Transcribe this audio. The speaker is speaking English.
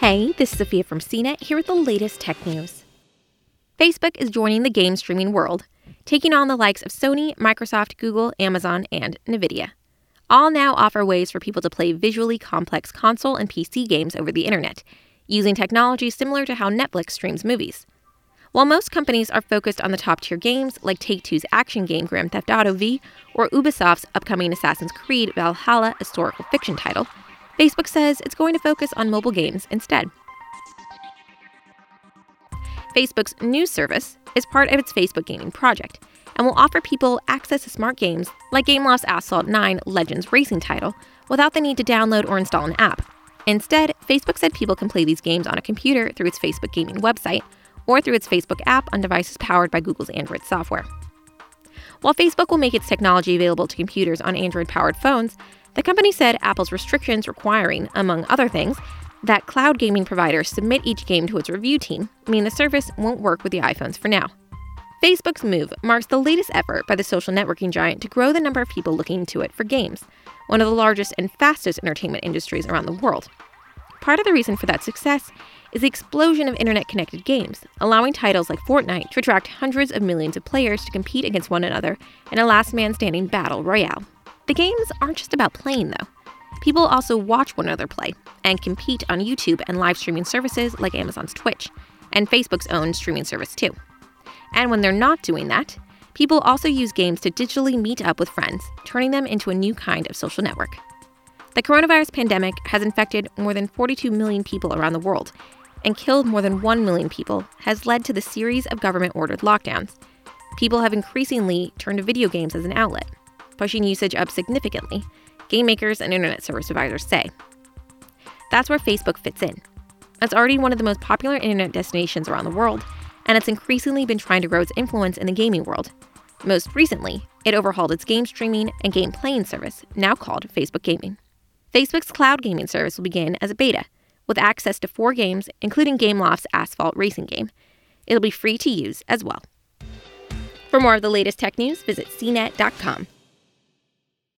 Hey, this is Sophia from CNET here with the latest tech news. Facebook is joining the game streaming world, taking on the likes of Sony, Microsoft, Google, Amazon, and Nvidia. All now offer ways for people to play visually complex console and PC games over the internet, using technology similar to how Netflix streams movies. While most companies are focused on the top tier games like Take Two's action game Grand Theft Auto V or Ubisoft's upcoming Assassin's Creed Valhalla historical fiction title, Facebook says it's going to focus on mobile games instead. Facebook's new service is part of its Facebook Gaming project and will offer people access to smart games like Gameloft's Asphalt 9 Legends racing title without the need to download or install an app. Instead, Facebook said people can play these games on a computer through its Facebook Gaming website or through its Facebook app on devices powered by Google's Android software. While Facebook will make its technology available to computers on Android powered phones, the company said Apple's restrictions requiring, among other things, that cloud gaming providers submit each game to its review team mean the service won't work with the iPhones for now. Facebook's move marks the latest effort by the social networking giant to grow the number of people looking to it for games, one of the largest and fastest entertainment industries around the world. Part of the reason for that success is the explosion of internet connected games, allowing titles like Fortnite to attract hundreds of millions of players to compete against one another in a last man standing battle royale. The games aren't just about playing, though. People also watch one another play and compete on YouTube and live streaming services like Amazon's Twitch and Facebook's own streaming service, too. And when they're not doing that, people also use games to digitally meet up with friends, turning them into a new kind of social network. The coronavirus pandemic has infected more than 42 million people around the world and killed more than 1 million people, has led to the series of government ordered lockdowns. People have increasingly turned to video games as an outlet, pushing usage up significantly, game makers and internet service providers say. That's where Facebook fits in. It's already one of the most popular internet destinations around the world, and it's increasingly been trying to grow its influence in the gaming world. Most recently, it overhauled its game streaming and game playing service, now called Facebook Gaming. Facebook's cloud gaming service will begin as a beta, with access to four games, including Gameloft's Asphalt racing game. It'll be free to use as well. For more of the latest tech news, visit cnet.com.